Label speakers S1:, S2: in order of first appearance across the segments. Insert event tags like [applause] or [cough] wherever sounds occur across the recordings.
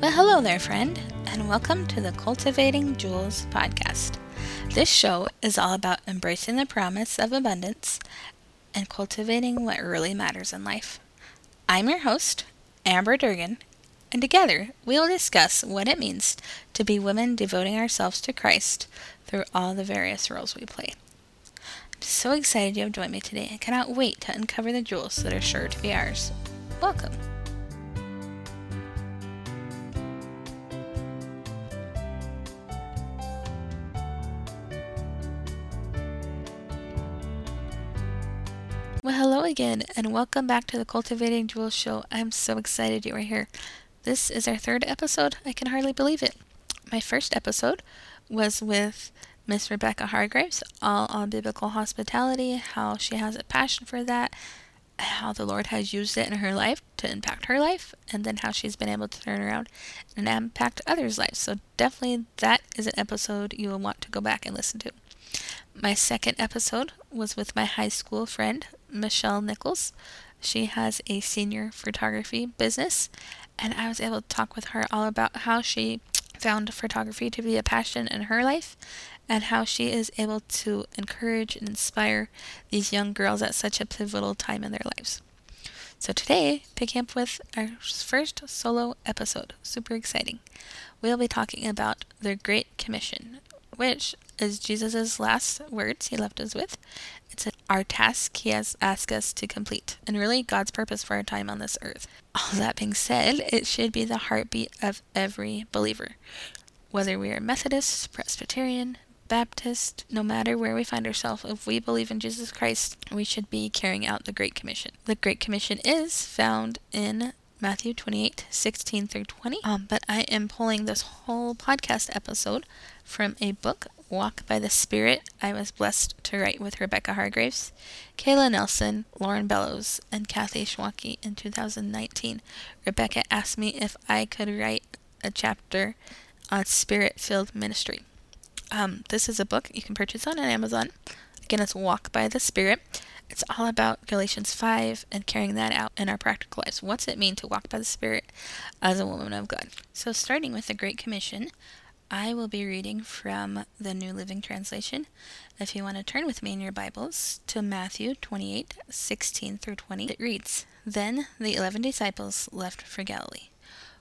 S1: Well, hello there, friend, and welcome to the Cultivating Jewels podcast. This show is all about embracing the promise of abundance and cultivating what really matters in life. I'm your host, Amber Durgan, and together we will discuss what it means to be women devoting ourselves to Christ through all the various roles we play. I'm so excited you have joined me today and cannot wait to uncover the jewels that are sure to be ours. Welcome. Again, and welcome back to the Cultivating Jewels show. I'm so excited you are here. This is our third episode. I can hardly believe it. My first episode was with Miss Rebekah Hargraves, all on biblical hospitality, how she has a passion for that, how the Lord has used it in her life to impact her life, and then how she's been able to turn around and impact others' lives. So, definitely, that is an episode you will want to go back and listen to. My second episode was with my high school friend, Michelle Nichols. She has a senior photography business, and I was able to talk with her all about how she found photography to be a passion in her life and how she is able to encourage and inspire these young girls at such a pivotal time in their lives. So today, picking up with our first solo episode, super exciting, we'll be talking about the Great Commission, which is Jesus' last words he left us with. It's our task he has asked us to complete, and really God's purpose for our time on this earth. All that being said, it should be the heartbeat of every believer. Whether we are Methodist, Presbyterian, Baptist, no matter where we find ourselves, if we believe in Jesus Christ, we should be carrying out the Great Commission. The Great Commission is found in Matthew 28 16 through 20. Um, but I am pulling this whole podcast episode from a book, Walk by the Spirit. I was blessed to write with Rebekah Hargraves, Kayla Nelson, Lauren Bellows, and Kathy Schwanke in 2019. Rebekah asked me if I could write a chapter on spirit filled ministry. Um, this is a book you can purchase on Amazon. Again, it's Walk by the Spirit. It's all about Galatians 5 and carrying that out in our practical lives. What's it mean to walk by the Spirit as a woman of God? So, starting with the Great Commission, I will be reading from the New Living Translation. If you want to turn with me in your Bibles to Matthew 28 16 through 20, it reads Then the eleven disciples left for Galilee,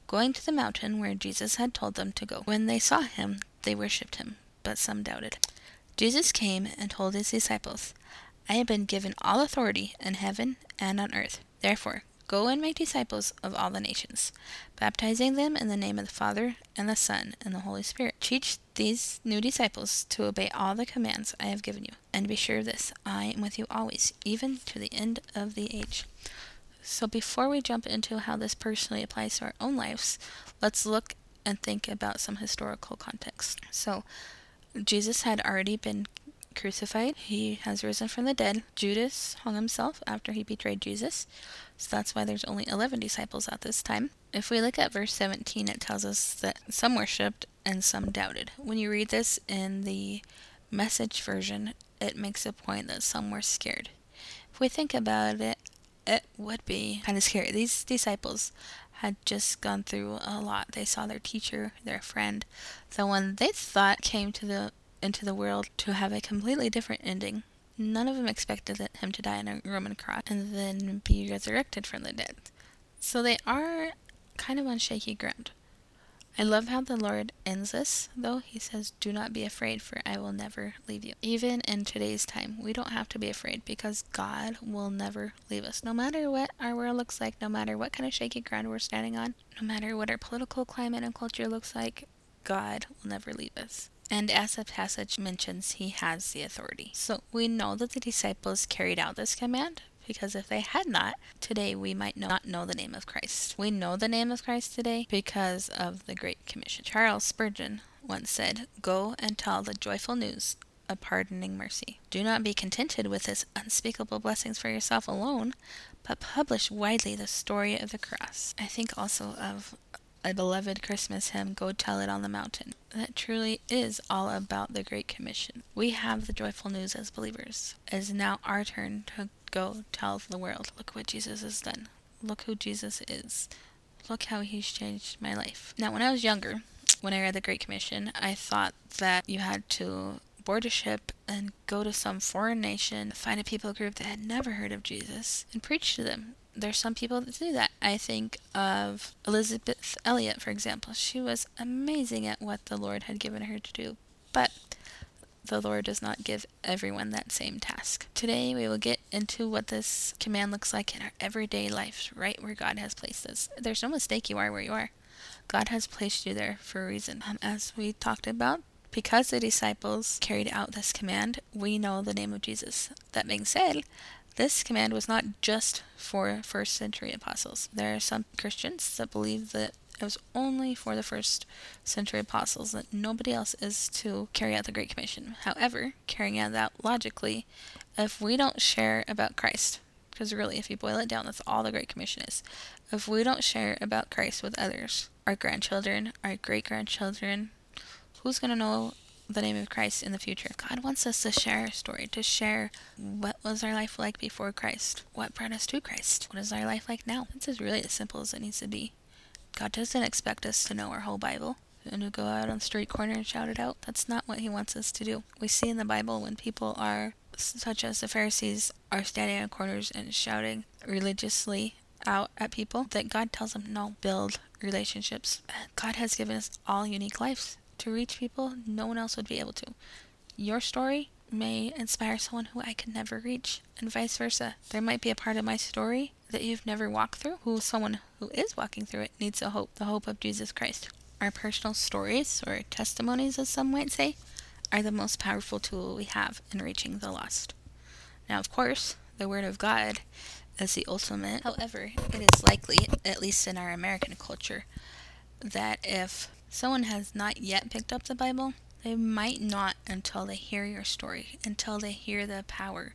S1: going to the mountain where Jesus had told them to go. When they saw him, they worshipped him, but some doubted. Jesus came and told his disciples, I have been given all authority in heaven and on earth. Therefore, go and make disciples of all the nations, baptizing them in the name of the Father, and the Son, and the Holy Spirit. Teach these new disciples to obey all the commands I have given you. And be sure of this I am with you always, even to the end of the age. So, before we jump into how this personally applies to our own lives, let's look and think about some historical context. So, Jesus had already been crucified. He has risen from the dead. Judas hung himself after he betrayed Jesus. So that's why there's only 11 disciples at this time. If we look at verse 17, it tells us that some worshipped and some doubted. When you read this in the message version, it makes a point that some were scared. If we think about it, it would be kind of scary. These disciples had just gone through a lot. They saw their teacher, their friend, the one they thought came to the into the world to have a completely different ending. None of them expected him to die on a Roman cross and then be resurrected from the dead. So they are kind of on shaky ground. I love how the Lord ends this, though. He says, Do not be afraid, for I will never leave you. Even in today's time, we don't have to be afraid because God will never leave us. No matter what our world looks like, no matter what kind of shaky ground we're standing on, no matter what our political climate and culture looks like, God will never leave us. And as the passage mentions, he has the authority. So we know that the disciples carried out this command because if they had not, today we might not know the name of Christ. We know the name of Christ today because of the Great Commission. Charles Spurgeon once said, Go and tell the joyful news of pardoning mercy. Do not be contented with this unspeakable blessings for yourself alone, but publish widely the story of the cross. I think also of a beloved Christmas hymn, Go Tell It on the Mountain. That truly is all about the Great Commission. We have the joyful news as believers. It is now our turn to go tell the world, look what Jesus has done. Look who Jesus is. look how he's changed my life. Now, when I was younger, when I read the Great Commission, I thought that you had to board a ship and go to some foreign nation, find a people group that had never heard of Jesus, and preach to them. There's some people that do that. I think of Elisabeth Elliot, for example. She was amazing at what the Lord had given her to do. But the Lord does not give everyone that same task. Today, we will get into what this command looks like in our everyday lives, right where God has placed us. There's no mistake you are where you are. God has placed you there for a reason. Um, as we talked about, because the disciples carried out this command, we know the name of Jesus. That being said, this command was not just for first century apostles. There are some Christians that believe that it was only for the first century apostles, that nobody else is to carry out the Great Commission. However, carrying out that logically, if we don't share about Christ, because really, if you boil it down, that's all the Great Commission is. If we don't share about Christ with others, our grandchildren, our great grandchildren, who's going to know the name of Christ in the future? God wants us to share our story, to share what was our life like before Christ, what brought us to Christ, what is our life like now. This is really as simple as it needs to be. God doesn't expect us to know our whole Bible and to go out on the street corner and shout it out. That's not what He wants us to do. We see in the Bible when people are, such as the Pharisees, are standing on corners and shouting religiously out at people, that God tells them, no, build relationships. God has given us all unique lives to reach people no one else would be able to. Your story may inspire someone who I could never reach, and vice versa. There might be a part of my story that you've never walked through, who someone who is walking through it needs a hope, the hope of Jesus Christ. Our personal stories, or testimonies as some might say, are the most powerful tool we have in reaching the lost. Now, of course, the Word of God is the ultimate. However, it is likely, at least in our American culture, that if someone has not yet picked up the Bible, they might not until they hear your story, until they hear the power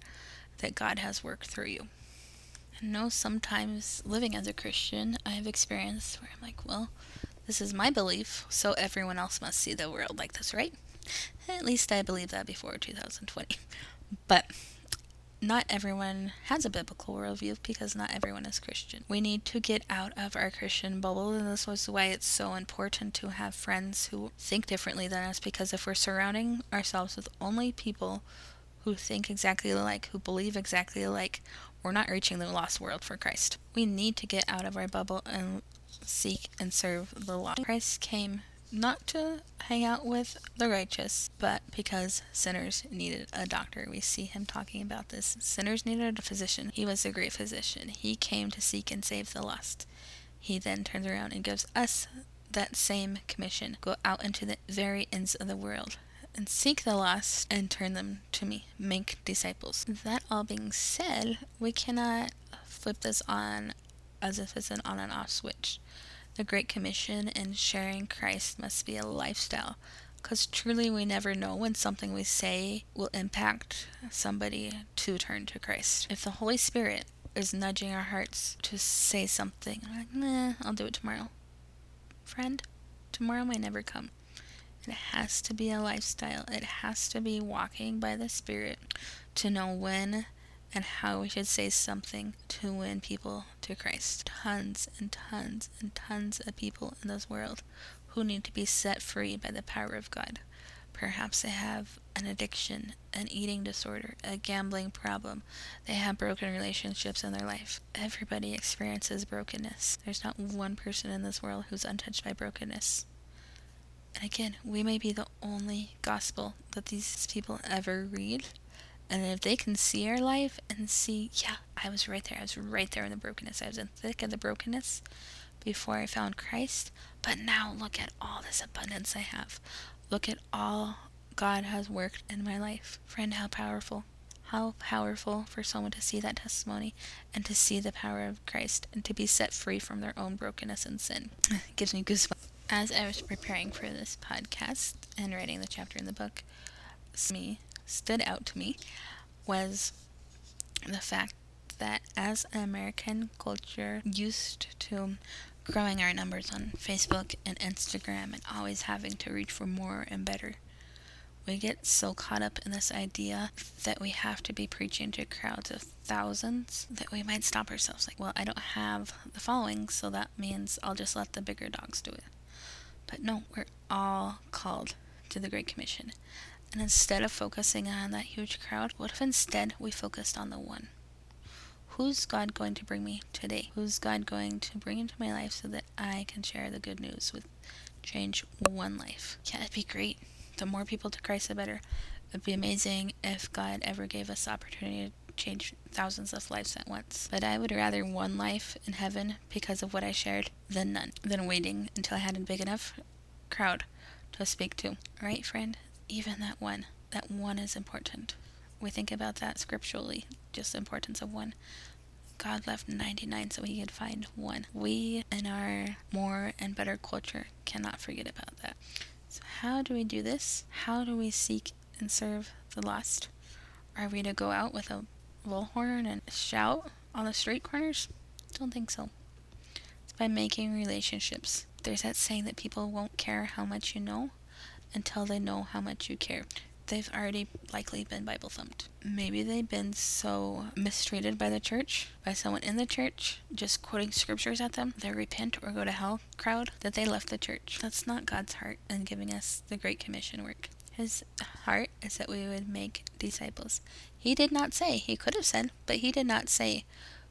S1: that God has worked through you. I know sometimes living as a Christian, I have experienced where I'm like, well, this is my belief, so everyone else must see the world like this, right? At least I believed that before 2020. But not everyone has a biblical worldview because not everyone is Christian. We need to get out of our Christian bubble, and this was why it's so important to have friends who think differently than us. Because if we're surrounding ourselves with only people who think exactly alike, who believe exactly alike, we're not reaching the lost world for Christ. We need to get out of our bubble and seek and serve the lost. Christ came not to hang out with the righteous, but because sinners needed a doctor. We see him talking about this. Sinners needed a physician. He was a great physician. He came to seek and save the lost. He then turns around and gives us that same commission go out into the very ends of the world and seek the lost and turn them to me. Make disciples. That all being said, we cannot flip this on as if it's an on and off switch. The Great Commission and sharing Christ must be a lifestyle because truly we never know when something we say will impact somebody to turn to Christ. If the Holy Spirit is nudging our hearts to say something, like, nah, I'll do it tomorrow. Friend, tomorrow may never come. It has to be a lifestyle. It has to be walking by the Spirit to know when and how we should say something to win people to Christ. Tons and tons and tons of people in this world who need to be set free by the power of God. Perhaps they have an addiction, an eating disorder, a gambling problem. They have broken relationships in their life. Everybody experiences brokenness. There's not one person in this world who's untouched by brokenness. And again, we may be the only gospel that these people ever read and if they can see our life and see, yeah, I was right there. I was right there in the brokenness. I was in the thick of the brokenness before I found Christ. But now look at all this abundance I have. Look at all God has worked in my life. Friend, how powerful. How powerful for someone to see that testimony and to see the power of Christ and to be set free from their own brokenness and sin. [laughs] Gives me goosebumps. As I was preparing for this podcast and writing the chapter in the book, me stood out to me was the fact that as an American culture used to growing our numbers on Facebook and Instagram and always having to reach for more and better, We get so caught up in this idea that we have to be preaching to crowds of thousands that we might stop ourselves like, well, I don't have the following, so that means I'll just let the bigger dogs do it. But no, we're all called to the Great Commission. And instead of focusing on that huge crowd, what if instead we focused on the one? Who's God going to bring me today? Who's God going to bring into my life so that I can share the good news with change one life? Can't it be great? The more people to Christ, the better. It'd be amazing if God ever gave us the opportunity to change thousands of lives at once. But I would rather one life in heaven because of what I shared than none, than waiting until I had a big enough crowd to speak to. Right, friend? Even that one. That one is important we think about that scripturally, just the importance of one. God left 99 so he could find one. We, in our more and better culture, cannot forget about that. So, how do we do this? How do we seek and serve the lost? Are we to go out with a bullhorn and shout on the street corners? Don't think so. It's by making relationships. There's that saying that people won't care how much you know until they know how much you care they've already likely been Bible thumped. Maybe they've been so mistreated by the church, by someone in the church, just quoting scriptures at them, their repent or go to hell crowd, that they left the church. That's not God's heart in giving us the Great Commission work. His heart is that we would make disciples. He did not say, he could have said, but he did not say,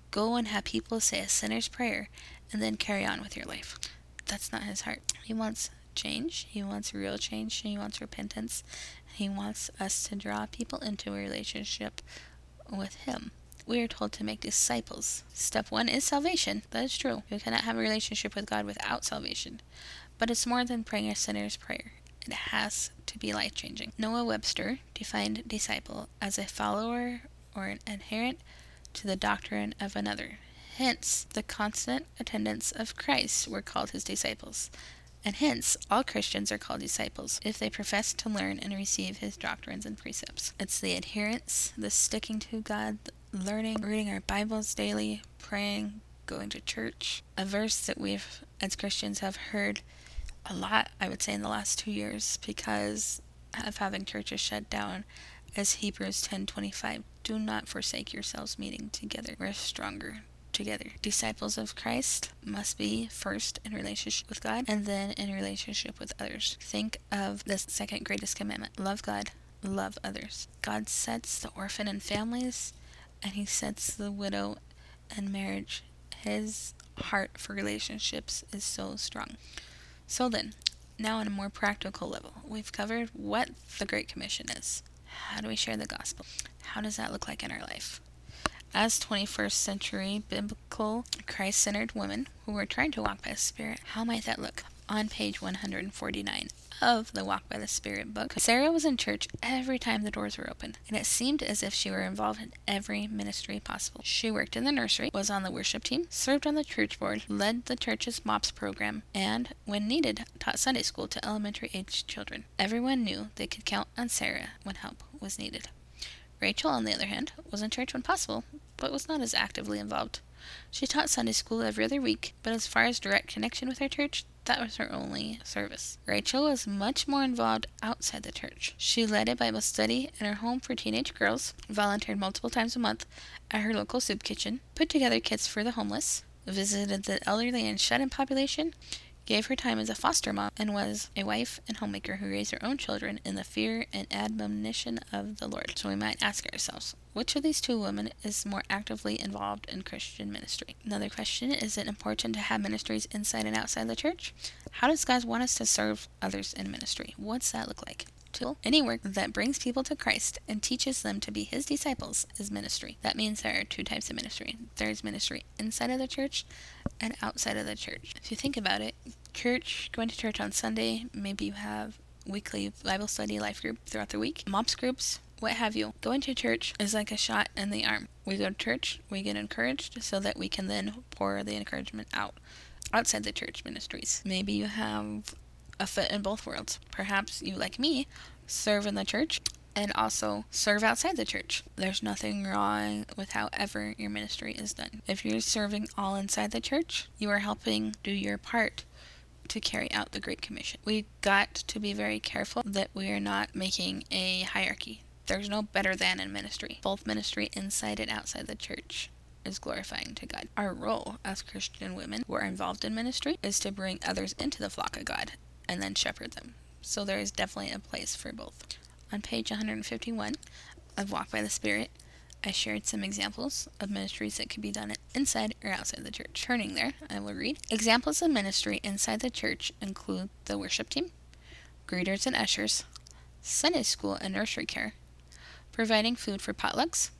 S1: go and have people say a sinner's prayer and then carry on with your life. That's not his heart. He wants change. He wants real change. He wants repentance. He wants us to draw people into a relationship with Him. We are told to make disciples. Step one is salvation. That is true. You cannot have a relationship with God without salvation. But it's more than praying a sinner's prayer. It has to be life changing. Noah Webster defined disciple as a follower or an adherent to the doctrine of another. Hence, the constant attendants of Christ were called his disciples and hence all Christians are called disciples if they profess to learn and receive his doctrines and precepts. It's the adherence, the sticking to God, learning, reading our Bibles daily, praying, going to church. A verse that we've, as Christians, have heard a lot, I would say, in the last two years because of having churches shut down as Hebrews 10:25 do not forsake yourselves meeting together we're stronger together. Disciples of Christ must be first in relationship with God and then in relationship with others. Think of the second greatest commandment love God, love others. God sets the orphan in families and he sets the widow in marriage. His heart for relationships is so strong. So then, now on a more practical level, we've covered what the Great Commission is. How do we share the gospel? How does that look like in our life? As 21st century biblical Christ centered women who were trying to walk by the Spirit, how might that look? On page 149 of the Walk by the Spirit book, Sarah was in church every time the doors were open, and it seemed as if she were involved in every ministry possible. She worked in the nursery, was on the worship team, served on the church board, led the church's MOPS program, and, when needed, taught Sunday school to elementary aged children. Everyone knew they could count on Sarah when help was needed. Rachel, on the other hand, was in church when possible, but was not as actively involved. She taught Sunday school every other week, but as far as direct connection with her church, that was her only service. Rachel was much more involved outside the church. She led a Bible study in her home for teenage girls, volunteered multiple times a month at her local soup kitchen, put together kits for the homeless, visited the elderly and shut in population, gave her time as a foster mom, and was a wife and homemaker who raised her own children in the fear and admonition of the Lord. So we might ask ourselves, which of these two women is more actively involved in Christian ministry? Another question is it important to have ministries inside and outside the church? How does God want us to serve others in ministry? What's that look like? Any work that brings people to Christ and teaches them to be his disciples is ministry. That means there are two types of ministry there's ministry inside of the church and outside of the church. If you think about it, church, going to church on Sunday, maybe you have weekly Bible study life group throughout the week, MOPS groups, what have you. Going to church is like a shot in the arm. We go to church, we get encouraged so that we can then pour the encouragement out outside the church ministries. Maybe you have a foot in both worlds. Perhaps you, like me, serve in the church and also serve outside the church. There's nothing wrong with however your ministry is done. If you're serving all inside the church, you are helping do your part to carry out the Great Commission. We got to be very careful that we are not making a hierarchy. There's no better than in ministry. Both ministry inside and outside the church is glorifying to God. Our role as Christian women who are involved in ministry is to bring others into the flock of God and then shepherd them. So there is definitely a place for both. On page 151 of Walk by the Spirit, I shared some examples of ministries that could be done inside or outside the church. Turning there, I will read. Examples of ministry inside the church include the worship team, greeters and ushers, Sunday school and nursery care, providing food for potlucks,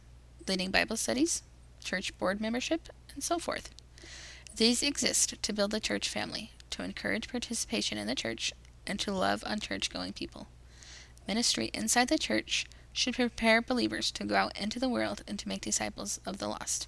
S1: leading Bible studies, church board membership, and so forth. These exist to build the church family, to encourage participation in the church, and to love on church going people. Ministry inside the church should prepare believers to go out into the world and to make disciples of the lost.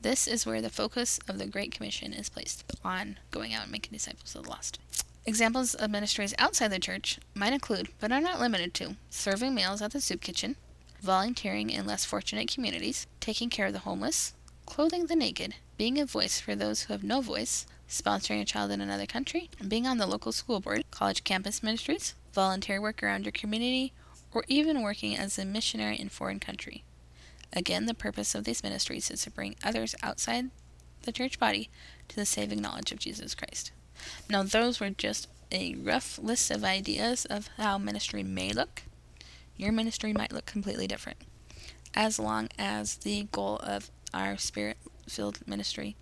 S1: This is where the focus of the Great Commission is placed on going out and making disciples of the lost. Examples of ministries outside the church might include, but are not limited to, serving meals at the soup kitchen, volunteering in less fortunate communities, taking care of the homeless, clothing the naked, being a voice for those who have no voice, sponsoring a child in another country, being on the local school board, college campus ministries, volunteer work around your community, or even working as a missionary in foreign country. Again, the purpose of these ministries is to bring others outside the church body to the saving knowledge of Jesus Christ. Now, those were just a rough list of ideas of how ministry may look. Your ministry might look completely different, as long as the goal of our spirit filled ministry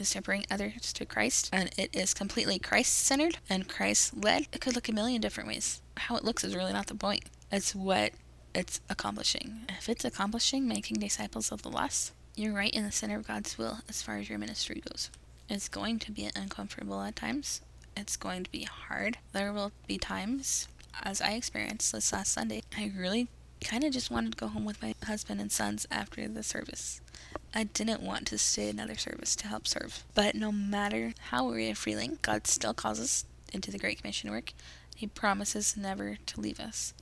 S1: is to bring others to Christ, and it is completely Christ centered and Christ led. It could look a million different ways. How it looks is really not the point. It's what it's accomplishing. If it's accomplishing making disciples of the lost, you're right in the center of God's will as far as your ministry goes. It's going to be uncomfortable at times. It's going to be hard. There will be times, as I experienced this last Sunday, I really kind of just wanted to go home with my husband and sons after the service. I didn't want to stay another service to help serve. But no matter how we are feeling, God still calls us into the Great Commission work. He promises never to leave us.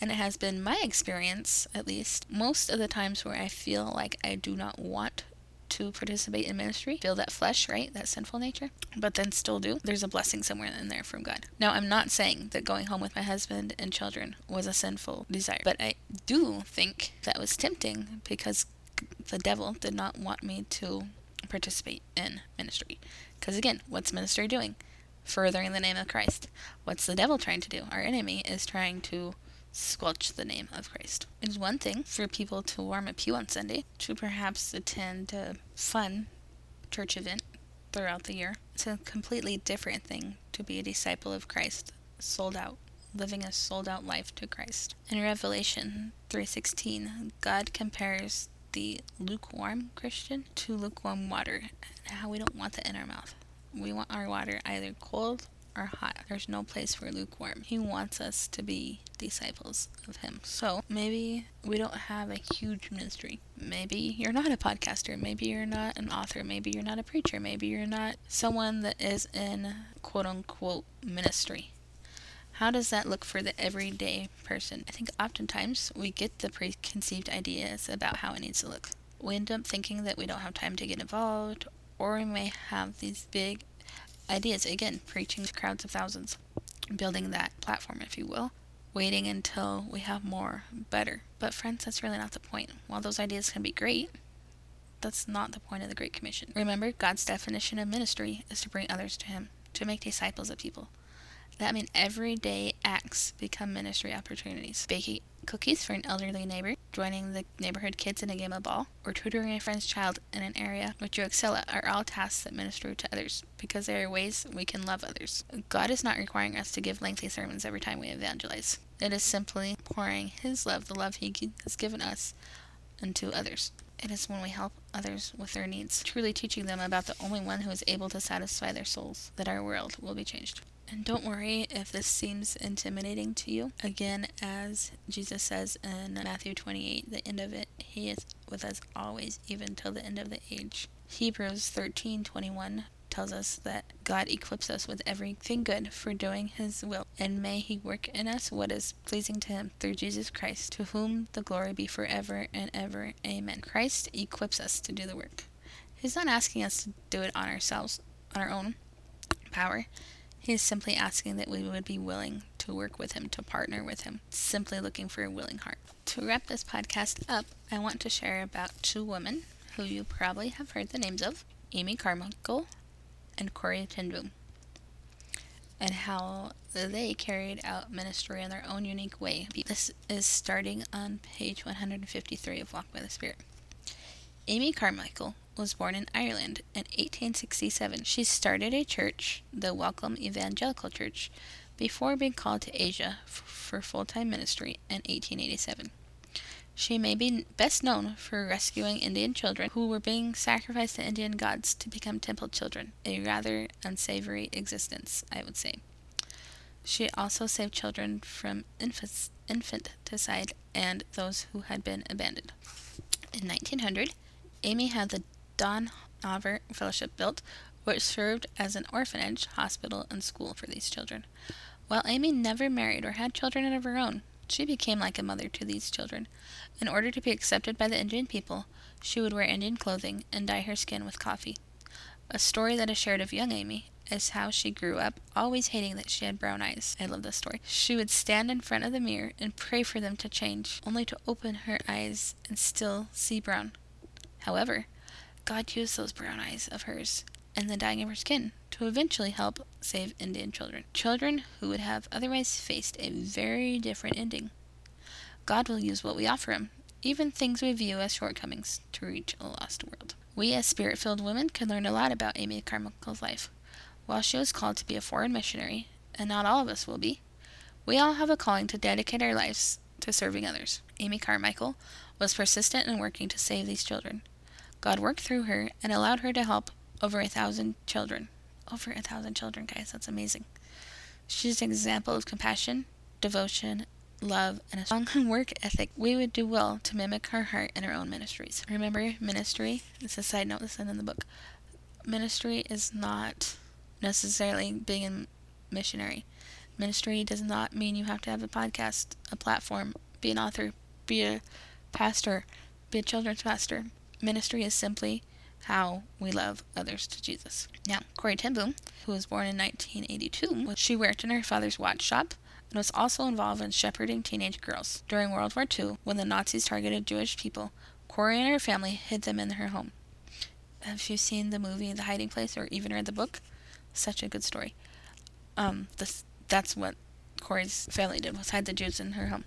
S1: And it has been my experience, at least, most of the times where I feel like I do not want to participate in ministry, feel that flesh, right? That sinful nature, but then still do. There's a blessing somewhere in there from God. Now, I'm not saying that going home with my husband and children was a sinful desire, but I do think that was tempting because the devil did not want me to participate in ministry. Because again, what's ministry doing? Furthering the name of Christ. What's the devil trying to do? Our enemy is trying to squelch the name of Christ. It's one thing for people to warm a pew on Sunday, to perhaps attend a fun church event throughout the year. It's a completely different thing to be a disciple of Christ, sold out, living a sold out life to Christ. In Revelation 3:16, God compares the lukewarm Christian to lukewarm water how we don't want that in our mouth. We want our water either cold or hot. There's no place for lukewarm. He wants us to be disciples of Him. So maybe we don't have a huge ministry. Maybe you're not a podcaster. Maybe you're not an author. Maybe you're not a preacher. Maybe you're not someone that is in quote unquote ministry. How does that look for the everyday person? I think oftentimes we get the preconceived ideas about how it needs to look. We end up thinking that we don't have time to get involved, or we may have these big ideas. Again, preaching to crowds of thousands, building that platform, if you will, waiting until we have more, better. But, friends, that's really not the point. While those ideas can be great, that's not the point of the Great Commission. Remember, God's definition of ministry is to bring others to Him, to make disciples of people. That means everyday acts become ministry opportunities. Baking cookies for an elderly neighbor, joining the neighborhood kids in a game of ball, or tutoring a friend's child in an area which you excel at are all tasks that minister to others because they are ways we can love others. God is not requiring us to give lengthy sermons every time we evangelize. It is simply pouring His love, the love He has given us, into others. It is when we help others with their needs, truly teaching them about the only one who is able to satisfy their souls, that our world will be changed. And don't worry if this seems intimidating to you. Again, as Jesus says in Matthew 28, the end of it, He is with us always, even till the end of the age. Hebrews 13:21 tells us that God equips us with everything good for doing His will, and may He work in us what is pleasing to Him through Jesus Christ, to whom the glory be forever and ever. Amen. Christ equips us to do the work. He's not asking us to do it on ourselves, on our own power. He is simply asking that we would be willing to work with him, to partner with him, simply looking for a willing heart. To wrap this podcast up, I want to share about two women who you probably have heard the names of Amy Carmichael and Corrie ten Boom, and how they carried out ministry in their own unique way. This is starting on page 153 of Walk by the Spirit. Amy Carmichael was born in Ireland in 1867. She started a church, the Welcome Evangelical Church, before being called to Asia for full time ministry in 1887. She may be best known for rescuing Indian children who were being sacrificed to Indian gods to become temple children, a rather unsavory existence, I would say. She also saved children from infanticide and those who had been abandoned. In 1900, Amy had the Don Haver Fellowship built, which served as an orphanage, hospital, and school for these children. While Amy never married or had children of her own, she became like a mother to these children. In order to be accepted by the Indian people, she would wear Indian clothing and dye her skin with coffee. A story that is shared of young Amy is how she grew up always hating that she had brown eyes. I love this story. She would stand in front of the mirror and pray for them to change, only to open her eyes and still see brown. However, God used those brown eyes of hers and the dyeing of her skin to eventually help save Indian children. Children who would have otherwise faced a very different ending. God will use what we offer Him, even things we view as shortcomings, to reach a lost world. We, as spirit filled women, can learn a lot about Amy Carmichael's life. While she was called to be a foreign missionary, and not all of us will be, we all have a calling to dedicate our lives to serving others. Amy Carmichael was persistent in working to save these children. God worked through her and allowed her to help over a thousand children. Over a thousand children, guys, that's amazing. She's an example of compassion, devotion, love, and a strong [laughs] work ethic. We would do well to mimic her heart in our own ministries. Remember, ministry, this is a side note that's in the book. Ministry is not necessarily being a missionary. Ministry does not mean you have to have a podcast, a platform, be an author, be a pastor, be a children's pastor. Ministry is simply how we love others to Jesus. Now, Corrie ten Boom, who was born in 1982, she worked in her father's watch shop and was also involved in shepherding teenage girls. During World War II, when the Nazis targeted Jewish people, Corrie and her family hid them in her home. Have you seen the movie The Hiding Place or even read the book? Such a good story. Um, this, that's what Corrie's family did was hide the Jews in her home.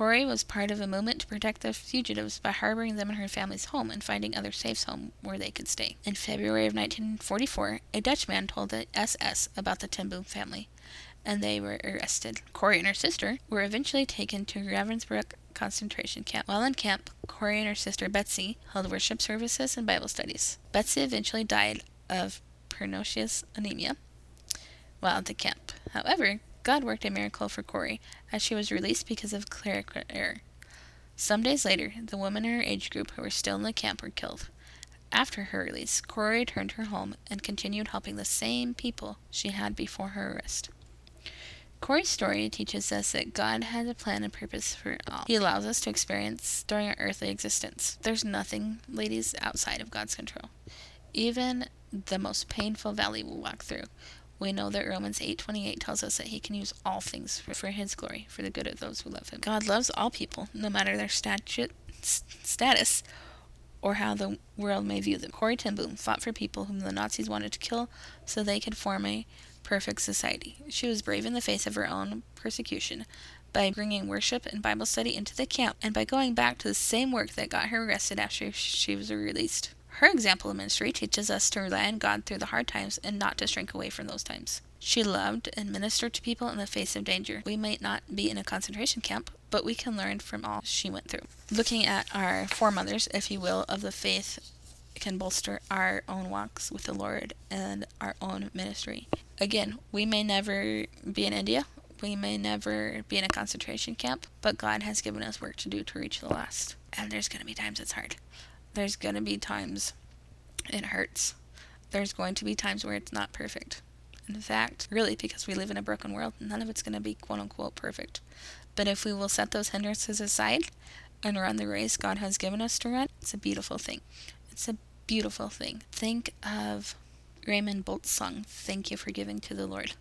S1: Corrie was part of a movement to protect the fugitives by harboring them in her family's home and finding other safe homes where they could stay. In February of 1944, a Dutchman told the SS about the ten family, and they were arrested. Corrie and her sister were eventually taken to Ravensbrück concentration camp. While in camp, Corrie and her sister Betsie held worship services and Bible studies. Betsie eventually died of pernicious anemia while at the camp. However, God worked a miracle for Corrie, as she was released because of clerical error. Some days later, the women in her age group who were still in the camp were killed. After her release, Corrie returned her home and continued helping the same people she had before her arrest. Corrie's story teaches us that God has a plan and purpose for all. He allows us to experience during our earthly existence. There's nothing, ladies, outside of God's control. Even the most painful valley we'll walk through we know that Romans 8:28 tells us that he can use all things for, for, his glory, for the good of those who love him. God loves all people, no matter their statute, status or how the world may view them. Corrie ten Boom fought for people whom the Nazis wanted to kill so they could form a perfect society. She was brave in the face of her own persecution by bringing worship and Bible study into the camp and by going back to the same work that got her arrested after she was released. Her example of ministry teaches us to rely on God through the hard times and not to shrink away from those times. She loved and ministered to people in the face of danger. We might not be in a concentration camp, but we can learn from all she went through. Looking at our foremothers, if you will, of the faith can bolster our own walks with the Lord and our own ministry. Again, we may never be in India, we may never be in a concentration camp, but God has given us work to do to reach the last. And there's going to be times it's hard there's going to be times it hurts. There's going to be times where it's not perfect. In fact, really, because we live in a broken world, none of it's going to be quote unquote perfect. But if we will set those hindrances aside and run the race God has given us to run, it's a beautiful thing. It's a beautiful thing. Think of Raymond Bolt's song, Thank You for Giving to the Lord.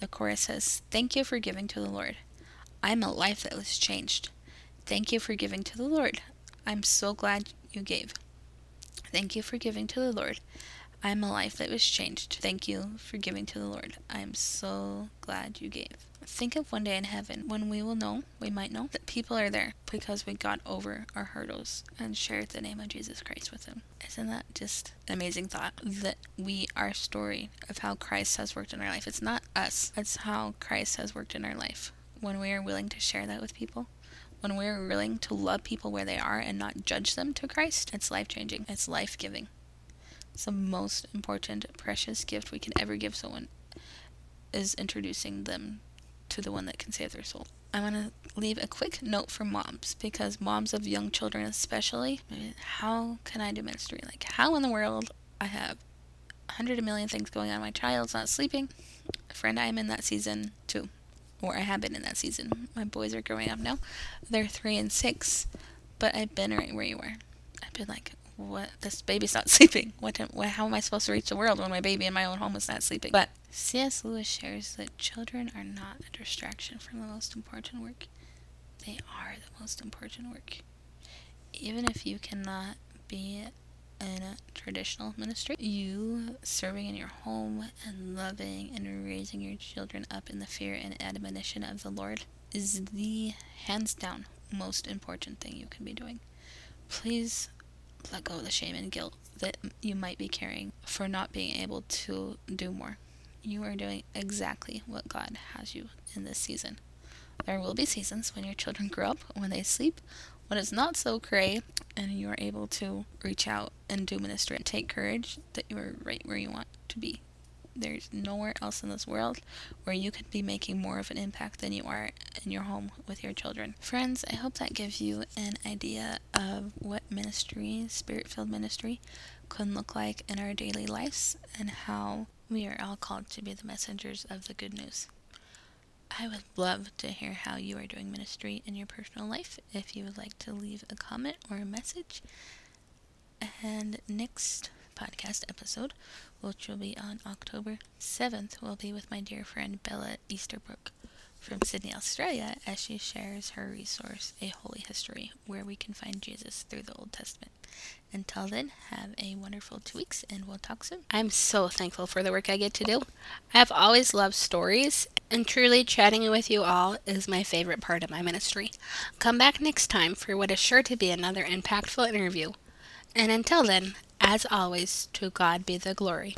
S1: The chorus says, Thank you for giving to the Lord. I'm a life that was changed. Thank you for giving to the Lord. I'm so glad you gave. Thank you for giving to the Lord. I'm a life that was changed. Thank you for giving to the Lord. I am so glad you gave. Think of one day in heaven when we will know, we might know, that people are there because we got over our hurdles and shared the name of Jesus Christ with them. Isn't that just an amazing thought? That we, our story of how Christ has worked in our life, it's not us, it's how Christ has worked in our life. When we are willing to share that with people, when we're willing to love people where they are and not judge them to Christ, it's life changing, it's life giving. It's the most important, precious gift we can ever give someone is introducing them to the one that can save their soul. I want to leave a quick note for moms because moms of young children, especially, how can I do ministry? Like, how in the world I have a hundred million things going on? My child's not sleeping. A friend, I'm in that season too, or I have been in that season. My boys are growing up now. They're three and six, but I've been right where you were. I've been like, what this baby's [laughs] not sleeping. What, what how am I supposed to reach the world when my baby in my own home is not sleeping? But C.S. Lewis shares that children are not a distraction from the most important work. They are the most important work. Even if you cannot be in traditional ministry, you serving in your home and loving and raising your children up in the fear and admonition of the Lord is the hands down most important thing you can be doing. Please let go of the shame and guilt that you might be carrying for not being able to do more. You are doing exactly what God has you in this season. There will be seasons when your children grow up, when they sleep, when it's not so cray, and you are able to reach out and do ministry and take courage that you are right where you want to be. There's nowhere else in this world where you could be making more of an impact than you are in your home with your children. Friends, I hope that gives you an idea of what ministry, spirit filled ministry, can look like in our daily lives and how we are all called to be the messengers of the good news. I would love to hear how you are doing ministry in your personal life. If you would like to leave a comment or a message. And next podcast episode, which will be on October 7th, will be with my dear friend Bella Easterbrook from Sydney, Australia, as she shares her resource, A Holy History, where we can find Jesus through the Old Testament. Until then, have a wonderful two weeks and we'll talk soon. I'm so thankful for the work I get to do. I have always loved stories, and truly chatting with you all is my favorite part of my ministry. Come back next time for what is sure to be another impactful interview. And until then, as always, to God be the glory.